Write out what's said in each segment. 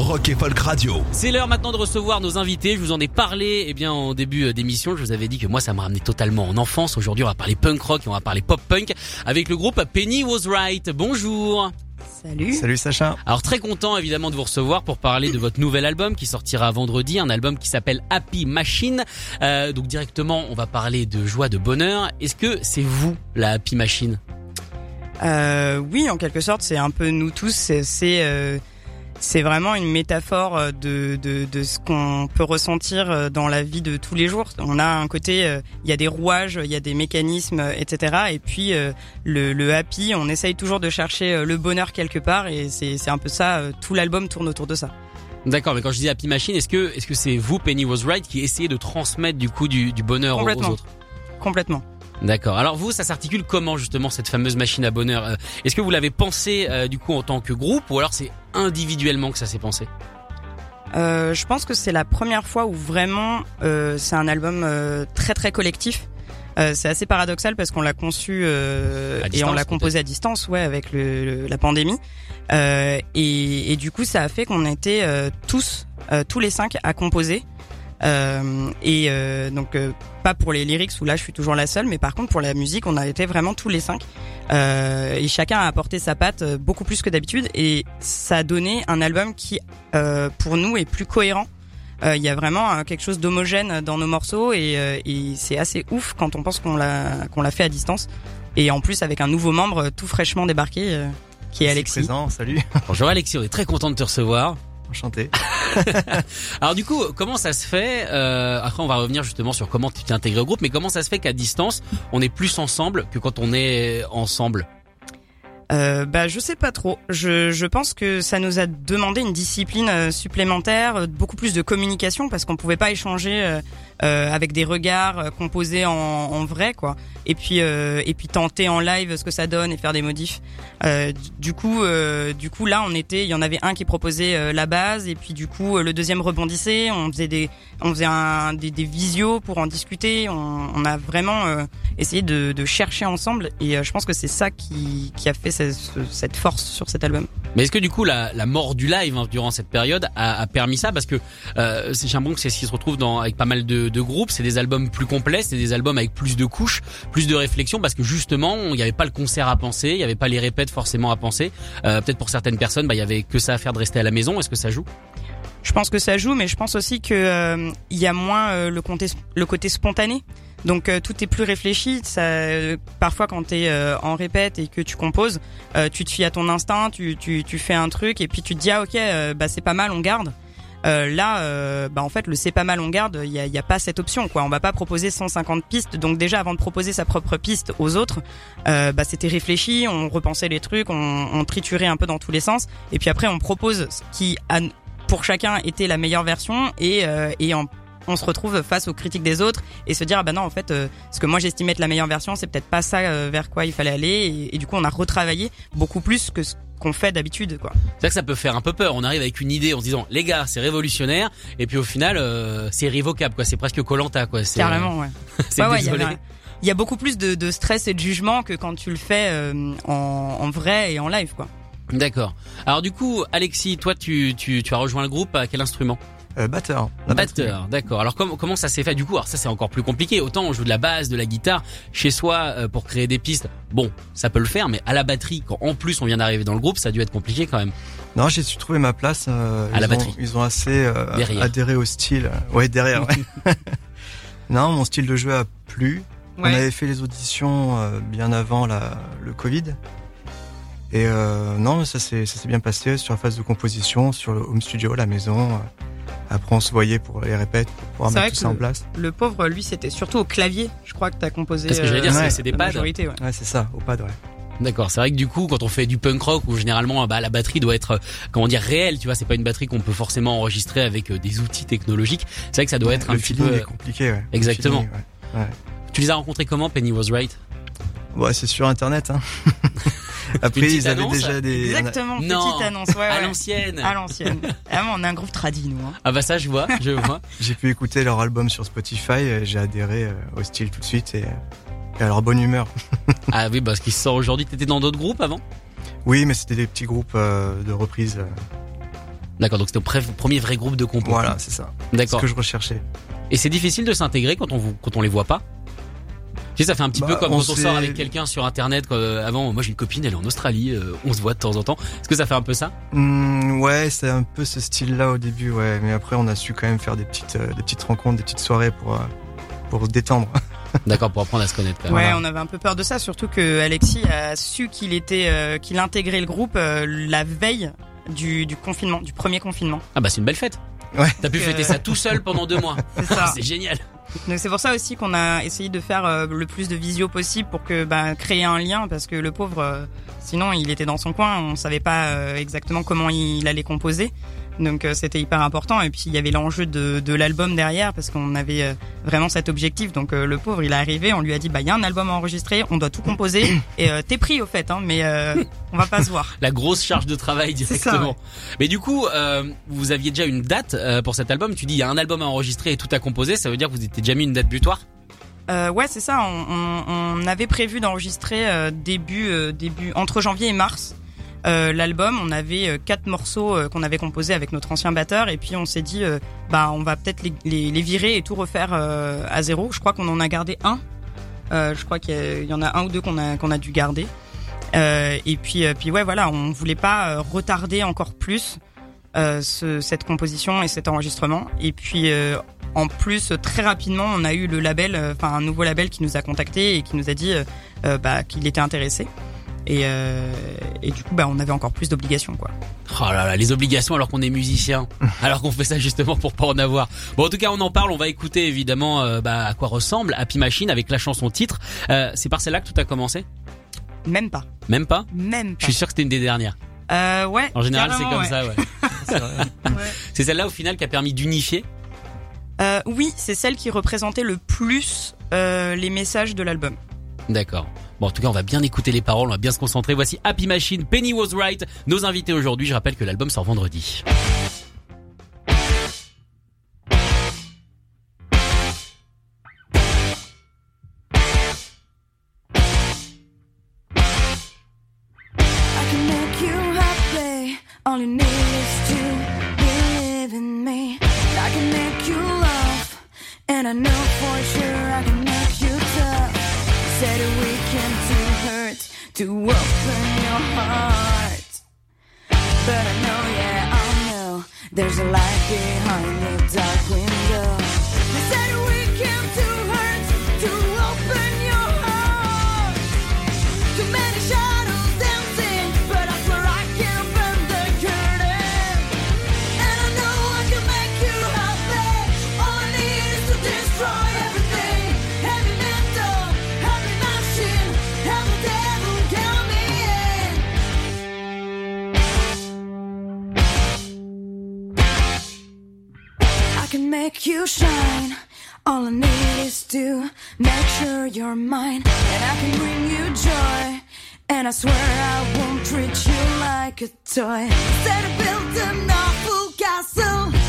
Rock et Folk Radio. C'est l'heure maintenant de recevoir nos invités. Je vous en ai parlé eh bien en début euh, d'émission. Je vous avais dit que moi ça me ramenait totalement en enfance. Aujourd'hui on va parler punk rock et on va parler pop punk avec le groupe Penny Was Right. Bonjour. Salut. Salut Sacha. Alors très content évidemment de vous recevoir pour parler de votre nouvel album qui sortira vendredi, un album qui s'appelle Happy Machine. Euh, donc directement on va parler de joie, de bonheur. Est-ce que c'est vous la Happy Machine? Euh, oui, en quelque sorte, c'est un peu nous tous. C'est c'est, euh, c'est vraiment une métaphore euh, de, de, de ce qu'on peut ressentir euh, dans la vie de tous les jours. On a un côté, euh, il y a des rouages, il y a des mécanismes, etc. Et puis le, le happy, on essaye toujours de chercher le bonheur quelque part. Et c'est c'est un peu ça. Tout l'album tourne autour de ça. D'accord, mais quand je dis Happy Machine, est-ce que est-ce que c'est vous Penny Was Right qui essayez de transmettre du coup du, du bonheur aux- aux Complètement. autres? Complètement. D'accord. Alors vous, ça s'articule comment justement cette fameuse machine à bonheur Euh, Est-ce que vous l'avez pensé euh, du coup en tant que groupe ou alors c'est individuellement que ça s'est pensé? Euh, je pense que c'est la première fois où vraiment euh, c'est un album euh, très très collectif. Euh, c'est assez paradoxal parce qu'on l'a conçu euh, et on l'a composé à distance, ouais, avec le, le- la pandémie. Euh, et, et du coup, ça a fait qu'on était euh, tous, euh, tous les cinq, à composer. Euh, et euh, donc euh, pas pour les lyrics où là je suis toujours la seule, mais par contre pour la musique, on a été vraiment tous les cinq. Euh, et chacun a apporté sa patte beaucoup plus que d'habitude et ça a donné un album qui euh, pour nous est plus cohérent. Euh, Il y a vraiment euh, quelque chose d'homogène dans nos morceaux et, euh, et c'est assez ouf quand on pense qu'on l'a qu'on l'a fait à distance et en plus avec un nouveau membre tout fraîchement débarqué euh, qui est Alexis. Présent, salut. Bonjour Alexis, on est très content de te recevoir. Enchanté. Alors du coup, comment ça se fait euh, Après, on va revenir justement sur comment tu t'es intégré au groupe, mais comment ça se fait qu'à distance, on est plus ensemble que quand on est ensemble? Euh, bah je sais pas trop. Je, je pense que ça nous a demandé une discipline euh, supplémentaire, euh, beaucoup plus de communication parce qu'on pouvait pas échanger euh, euh, avec des regards euh, composés en, en vrai quoi. Et puis euh, et puis tenter en live ce que ça donne et faire des modifs. Euh, du coup euh, du coup là on était, il y en avait un qui proposait euh, la base et puis du coup euh, le deuxième rebondissait. On faisait des on faisait un, des, des visios pour en discuter. On, on a vraiment euh, essayé de, de chercher ensemble et euh, je pense que c'est ça qui, qui a fait ce- ce- cette force sur cet album. Mais est-ce que du coup la, la mort du live hein, durant cette période a, a permis ça? Parce que euh, j'ai l'impression que c'est ce qui se retrouve dans, avec pas mal de, de groupes, c'est des albums plus complets, c'est des albums avec plus de couches, plus de réflexion, parce que justement il n'y avait pas le concert à penser, il n'y avait pas les répètes forcément à penser. Euh, Peut-être pour certaines personnes, bah, il y avait que ça à faire de rester à la maison. Est-ce que ça joue? Je pense que ça joue, mais je pense aussi que euh, y a moins euh, le, côté, spontané. Donc tout est plus réfléchi. Ça, parfois quand t'es euh, en répète et que tu composes, tu te fies à ton instinct, tu, tu, tu fais un truc et puis tu te dis ah ok bah c'est pas mal, on garde. Euh, là, euh, bah en fait, le c'est pas mal, on garde. Il y a, y a pas cette option, quoi. On va pas proposer 150 pistes. Donc déjà, avant de proposer sa propre piste aux autres, euh, bah c'était réfléchi. On repensait les trucs, on, triturait un peu dans tous les sens. Et puis après, on propose ce qui, a, pour chacun, était la meilleure version. Et, et en- on se retrouve face aux critiques des autres et se dire ah bah non en fait euh, ce que moi j'estimais être la meilleure version c'est peut-être pas ça euh, vers quoi il fallait aller et, et du coup on a retravaillé beaucoup plus que ce qu'on fait d'habitude quoi. C'est vrai que ça peut faire un peu peur. On arrive avec une idée en se disant les gars c'est révolutionnaire et puis au final euh, c'est irrévocable quoi. C'est presque Colanta quoi. C'est- Carrément ouais. c'est Ouais, ouais, il y désolé. avait un- il y a beaucoup plus de, de stress et de jugement que quand tu le fais en, en vrai et en live quoi. D'accord. Alors du coup, Alexis, toi, tu, tu, tu as rejoint le groupe à quel instrument? Euh, batteur. Batteur. D'accord. Alors comment comment ça s'est fait du coup? Alors ça c'est encore plus compliqué. Autant on joue de la basse, de la guitare chez soi euh, pour créer des pistes. Bon, ça peut le faire, mais à la batterie, quand en plus on vient d'arriver dans le groupe, ça a dû être compliqué quand même. Non, j'ai su trouver ma place. euh, À la ont- batterie. Ils ont assez euh, adhéré au style. Ouais, derrière. ouais. non, mon style de jeu a plu. On avait fait les auditions euh, bien avant la, le Covid. Et euh, non, ça s'est ça s'est bien passé sur la phase de composition, sur le home studio, la maison. Après, on se voyait pour les répètes, pour pouvoir mettre vrai tout que ça en place. Le pauvre lui c'était surtout au clavier. Je crois que t'as composé. Parce que j'allais dire, euh, c'est- c'est des pads. majorité, ouais. Ouais, c'est ça, au pad, ouais. D'accord, c'est vrai que du coup, quand on fait du punk rock, où généralement bah, la batterie doit être, euh, comment dire, réelle, tu vois, c'est pas une batterie qu'on peut forcément enregistrer avec euh, des outils technologiques. C'est vrai que ça doit être un petit feeling peu. est compliqué. Ouais. Le Exactement. feeling, ouais. Ouais. Tu les as rencontrés comment, Penny Was Right? Ouais, c'est sur internet. Hein. Après, petite ils avaient annonce déjà des. Exactement, Non. petite annonce, ouais, À l'ancienne. À l'ancienne. Ah, on a un groupe tradit, nous. Hein. Ah bah ça, je vois, je vois. J'ai pu écouter leur album sur Spotify. et J'ai adhéré euh, au style tout de suite et, et à leur bonne humeur. Ah oui, parce qu'il sort aujourd'hui. T'étais dans d'autres groupes avant? Oui, mais c'était des petits groupes euh, de reprise. euh, D'accord, donc c'était au pré- premier vrai groupe de compo. Voilà, c'est ça. C'est ce D'accord. que je recherchais. Et c'est difficile de s'intégrer quand on vous, quand on les voit pas. Tu sais, ça fait un petit Bah, peu comme on quand on s'est- sort avec quelqu'un sur internet. quoi. Euh, avant, moi j'ai une copine, elle est en Australie, euh, on se voit de temps en temps. Est-ce que ça fait un peu ça Hmm, ouais, c'est un peu ce style-là au début, ouais. Mais après, on a su quand même faire des petites, euh, des petites rencontres, des petites soirées pour, euh, pour se détendre. D'accord, pour apprendre à se connaître. Quand même. Ouais, on avait un peu peur de ça, surtout que Alexis a su qu'il était, euh, qu'il intégrait le groupe euh, la veille du, du confinement, du premier confinement. Ah bah c'est une belle fête. Ouais. T'as pu Euh. fêter ça tout seul pendant deux mois. C'est ça. c'est génial. Donc c'est pour ça aussi qu'on a essayé de faire euh, le plus de visio possible pour que bah, créer un lien, parce que le pauvre, euh, sinon il était dans son coin, on savait pas euh, exactement comment il allait composer. Donc euh, c'était hyper important et puis il y avait l'enjeu de, de l'album derrière parce qu'on avait euh, vraiment cet objectif. Donc euh, le pauvre il est arrivé, on lui a dit bah il y a un album à enregistrer, on doit tout composer et euh, t'es pris au fait, hein, mais euh, on va pas se voir. La grosse charge de travail ça, directement. ouais. Mais du coup, euh, vous aviez déjà une date euh, pour cet album. Tu dis il y a un album à enregistrer et tout à composer. Ça veut dire que vous étiez déjà mis une date butoir? Euh, ouais, c'est ça. On, on- on avait prévu d'enregistrer euh, début, euh, début entre janvier et mars euh, l'album. On avait euh, quatre morceaux euh, qu'on avait composés avec notre ancien batteur, et puis on s'est dit, euh, bah, on va peut-être les, virer et tout refaire à zéro. Je crois qu'on en a gardé un. Je crois qu'il y en a un ou deux qu'on a qu'on a dû garder. Et puis, puis ouais, voilà, on voulait pas retarder encore plus ce, cette composition et cet enregistrement. Et puis, en plus, très rapidement, on a eu le label, enfin un nouveau label qui nous a contacté et qui nous a dit bah, qu'il était intéressé. Et, euh, et du coup, bah, on avait encore plus d'obligations, quoi. Oh là là, les obligations alors qu'on est musicien, alors qu'on fait ça justement pour pas en avoir. Bon, en tout cas, on en parle. On va écouter évidemment euh, bah, à quoi ressemble Happy Machine avec la chanson titre. Euh, c'est par celle-là que tout a commencé? Même pas, Même pas? Même Je pas. suis sûr que c'était une des dernières. Euh, ouais. En général, c'est comme ouais. ça, ouais. C'est vrai. C'est celle-là au final qui a permis d'unifier? Euh, oui, c'est celle qui représentait le plus euh, les messages de l'album. D'accord. Bon, en tout cas, on va bien écouter les paroles, on va bien se concentrer. Voici Happy Machine, Penny Was Right. Nos invités aujourd'hui, je rappelle que l'album sort vendredi. All you need to me. I can make you laugh, and I know for sure I can make. Said we can do hurt to open your heart, but I know, yeah, I know there's a light behind the dark window. They said shine. All I need is to make sure you're mine, and I can bring you joy. And I swear I won't treat you like a toy. Instead of build an awful castle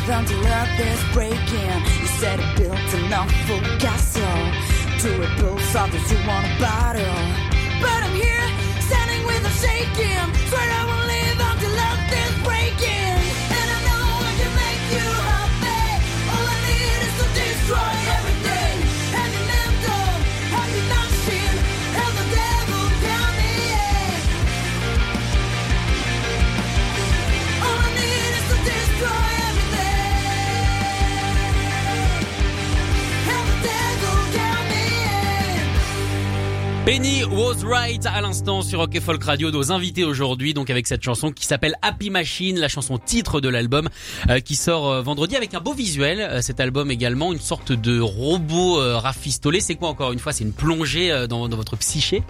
I won't leave until earth is breaking. You said it built enough for castle to repulse others who want a battle. But I'm here, standing with a shaking. Swear I won't Penny was right à l'instant sur Rock Folk Radio. Nos invités aujourd'hui, donc avec cette chanson qui s'appelle Happy Machine, la chanson titre de l'album euh, qui sort euh, vendredi avec un beau visuel. Euh, cet album également, une sorte de robot rafistolé. C'est quoi encore une fois C'est une plongée dans votre psyché?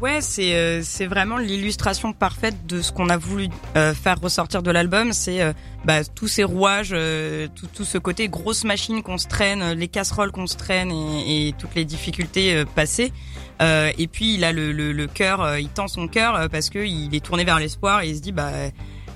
Ouais, c'est euh, c'est vraiment l'illustration parfaite de ce qu'on a voulu euh, faire ressortir de l'album. C'est euh, bah, tous ces rouages, euh, tout, tout ce côté grosse machine qu'on se traîne, euh, les casseroles qu'on se traîne et, et toutes les difficultés euh, passées. Et puis il a le, le, le cœur, il tend son cœur parce que il est tourné vers l'espoir et il se dit bah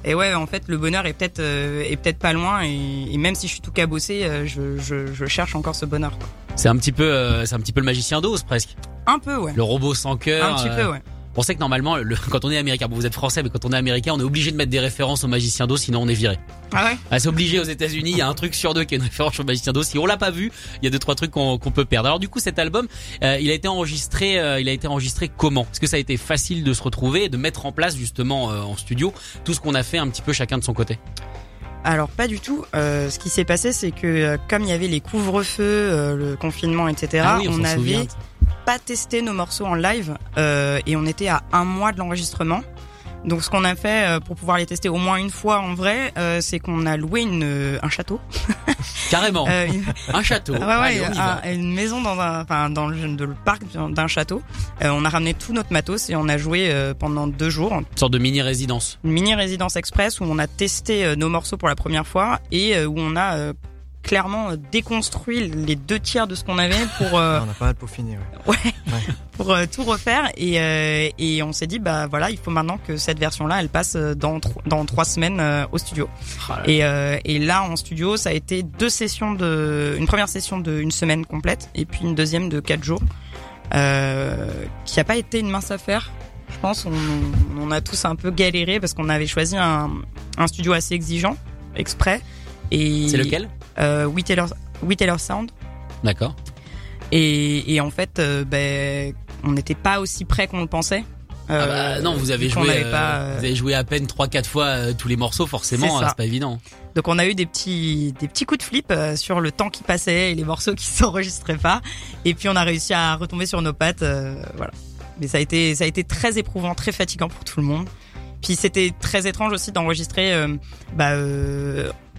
et ouais en fait le bonheur est peut-être est peut-être pas loin et, et même si je suis tout cabossé, je, je, je cherche encore ce bonheur. C'est un petit peu, c'est un petit peu le magicien d'Oz presque. Un peu ouais. Le robot sans cœur. Un petit euh, peu ouais. On sait que normalement, le- quand on est américain, bon, vous êtes français, mais quand on est américain, on est obligé de mettre des références au magicien d'Oz, sinon on est viré. Ah ouais. Ah, c'est obligé aux États-Unis. Il y a un truc sur deux qui est une référence au magicien d'Oz. Si on l'a pas vu, il y a deux trois trucs qu'on qu'on peut perdre. Alors du coup, cet album, euh, il a été enregistré, euh, il a été enregistré comment? Est-ce que ça a été facile de se retrouver et de mettre en place justement euh, en studio tout ce qu'on a fait un petit peu chacun de son côté? Alors pas du tout. Euh, ce qui s'est passé, c'est que euh, comme il y avait les couvre-feux, euh, le confinement, etc., Ah oui, on souvient. Pas testé nos morceaux en live euh, et on était à un mois de l'enregistrement. Donc ce qu'on a fait euh, pour pouvoir les tester au moins une fois en vrai, euh, c'est qu'on a loué une, euh, un château, Carrément, Euh, une, un château. ouais, Allez, un- une maison dans un, enfin dans le, de le parc d'un château. On a ramené tout notre matos et on a joué pendant deux jours Une sorte de mini résidence. une mini résidence express où on a testé nos morceaux pour la première fois et où on a clairement euh, déconstruit les deux tiers de ce qu'on avait pour euh, On a pas mal peaufiné. Ouais. pour euh, tout refaire et euh, et on s'est dit bah voilà il faut maintenant que cette version là elle passe dans tro- dans trois semaines euh, au studio Ah là là. et euh, et là en studio ça a été deux sessions de une première session de une semaine complète et puis une deuxième de quatre jours euh, qui a pas été une mince affaire je pense on, on a tous un peu galéré parce qu'on avait choisi un, un studio assez exigeant exprès et C'est lequel? Euh, We Taylor We Taylor Sound D'accord. et, et en fait euh, ben on n'était pas aussi près qu'on le pensait Ah bah, Euh, non, vous avez joué, euh, pas, vous avez joué à peine 3-4 fois euh, tous les morceaux, forcément, C'est euh, c'est pas évident. Donc on a eu des petits des petits coups de flip sur le temps qui passait et les morceaux qui s'enregistraient pas. Et puis on a réussi à retomber sur nos pattes. voilà. Mais ça a été ça a été très éprouvant, très fatigant pour tout le monde. Puis c'était très étrange aussi d'enregistrer bah,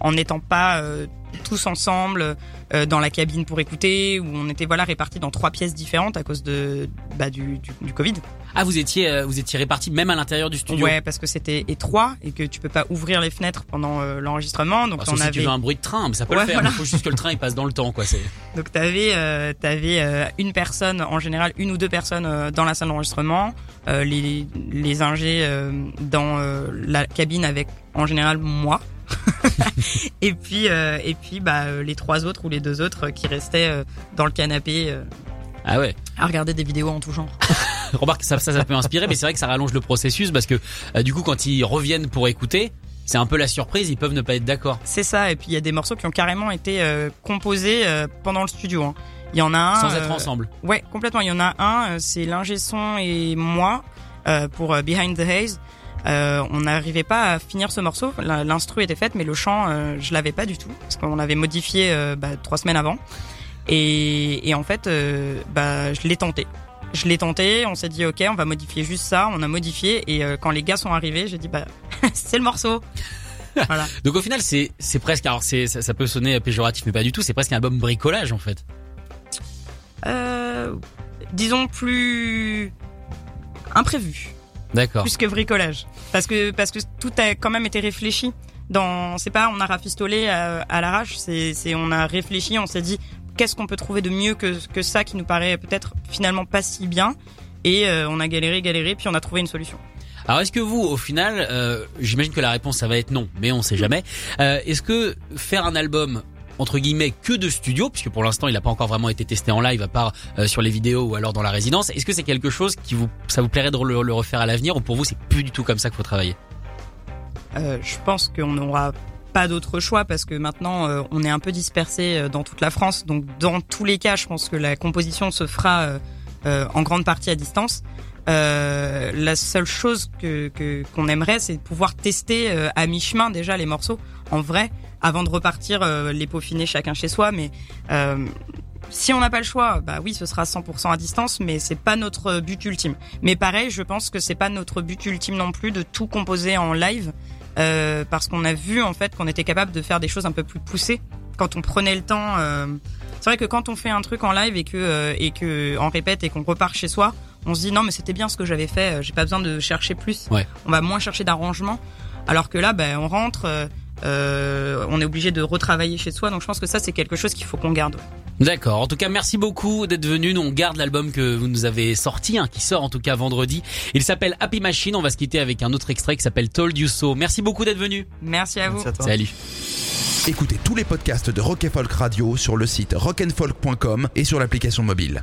en n'étant pas tous ensemble euh, dans la cabine pour écouter, où on était voilà répartis dans trois pièces différentes à cause de bah, du, du, du Covid. Ah, vous étiez, euh, vous étiez répartis même à l'intérieur du studio. Ouais, parce que c'était étroit et que tu peux pas ouvrir les fenêtres pendant euh, l'enregistrement. Donc on tu veux un bruit de train, mais ça peut Ouais, le faire. voilà. Il faut juste que le train il passe dans le temps, quoi. C'est. Donc t'avais t'avais euh, une personne en général une ou deux personnes dans la salle d'enregistrement, les les ingés dans la cabine avec en général moi. et puis euh, et puis bah euh, les trois autres ou les deux autres qui restaient euh, dans le canapé euh, Ah ouais. à regarder des vidéos en tout genre. Remarque, ça, ça, ça peut inspirer, mais c'est vrai que ça rallonge le processus parce que euh, du coup, quand ils reviennent pour écouter, c'est un peu la surprise. Ils peuvent ne pas être d'accord. C'est ça et puis il y a des morceaux qui ont carrément été euh, composés euh, pendant le studio. hein. Il y en a un sans être euh, ensemble. Ouais, complètement. Il y en a un, euh, c'est l'ingé son et moi euh, pour euh, Behind the Haze. Euh, on n'arrivait pas à finir ce morceau. L'instru était faite, mais le chant, euh, je l'avais pas du tout parce qu'on l'avait modifié euh, bah, trois semaines avant. Et, et en fait, euh, bah, je l'ai tenté. Je l'ai tenté. On s'est dit ok, on va modifier juste ça. On a modifié et quand les gars sont arrivés, j'ai dit bah c'est le morceau. voilà. Donc au final, c'est c'est presque. Alors c'est ça, ça peut sonner péjoratif, mais pas du tout. C'est presque un album bricolage en fait. Euh, disons plus imprévu. D'accord. plus que bricolage. Parce que parce que tout a quand même été réfléchi. Dans c'est pas on a rafistolé à, à l'arrache c'est c'est on a réfléchi on s'est dit qu'est-ce qu'on peut trouver de mieux que que ça qui nous paraît peut-être finalement pas si bien? Et euh, on a galéré galéré puis on a trouvé une solution. Alors est-ce que vous, au final, euh, j'imagine que la réponse ça va être non, mais on sait jamais. Euh, est-ce que faire un album entre guillemets que de studio, puisque pour l'instant il n'a pas encore vraiment été testé en live à part euh, sur les vidéos ou alors dans la résidence. Est-ce que c'est quelque chose qui vous, ça vous plairait de le, refaire à l'avenir ou pour vous c'est plus du tout comme ça qu'il faut travailler? Euh, je pense qu'on n'aura pas d'autre choix parce que maintenant euh, on est un peu dispersé dans toute la France. Donc dans tous les cas, je pense que la composition se fera en grande partie à distance. La seule chose que qu'on aimerait, c'est de pouvoir tester à mi-chemin déjà les morceaux en vrai avant de repartir euh, les peaufiner chacun chez soi. Mais euh, si on n'a pas le choix, bah oui, ce sera 100% à distance, mais c'est pas notre but ultime. Mais pareil, je pense que c'est pas notre but ultime non plus de tout composer en live, euh, parce qu'on a vu en fait qu'on était capable de faire des choses un peu plus poussées quand on prenait le temps. euh, c'est vrai que quand on fait un truc en live et que euh, et que on répète et qu'on repart chez soi, on se dit non mais c'était bien ce que j'avais fait, euh, j'ai pas besoin de chercher plus. Ouais. On va moins chercher d'arrangement, alors que là, ben on rentre. Euh, on est obligé de retravailler chez soi, donc je pense que ça c'est quelque chose qu'il faut qu'on garde. D'accord. En tout cas, merci beaucoup d'être venu. Nous, on garde l'album que vous nous avez sorti, hein, qui sort en tout cas vendredi. Il s'appelle Happy Machine. On va se quitter avec un autre extrait qui s'appelle Told You So. Merci beaucoup d'être venu. Merci à vous. Merci à toi. Salut. Écoutez tous les podcasts de Rock and Folk Radio sur le site rockandfolk.com et sur l'application mobile.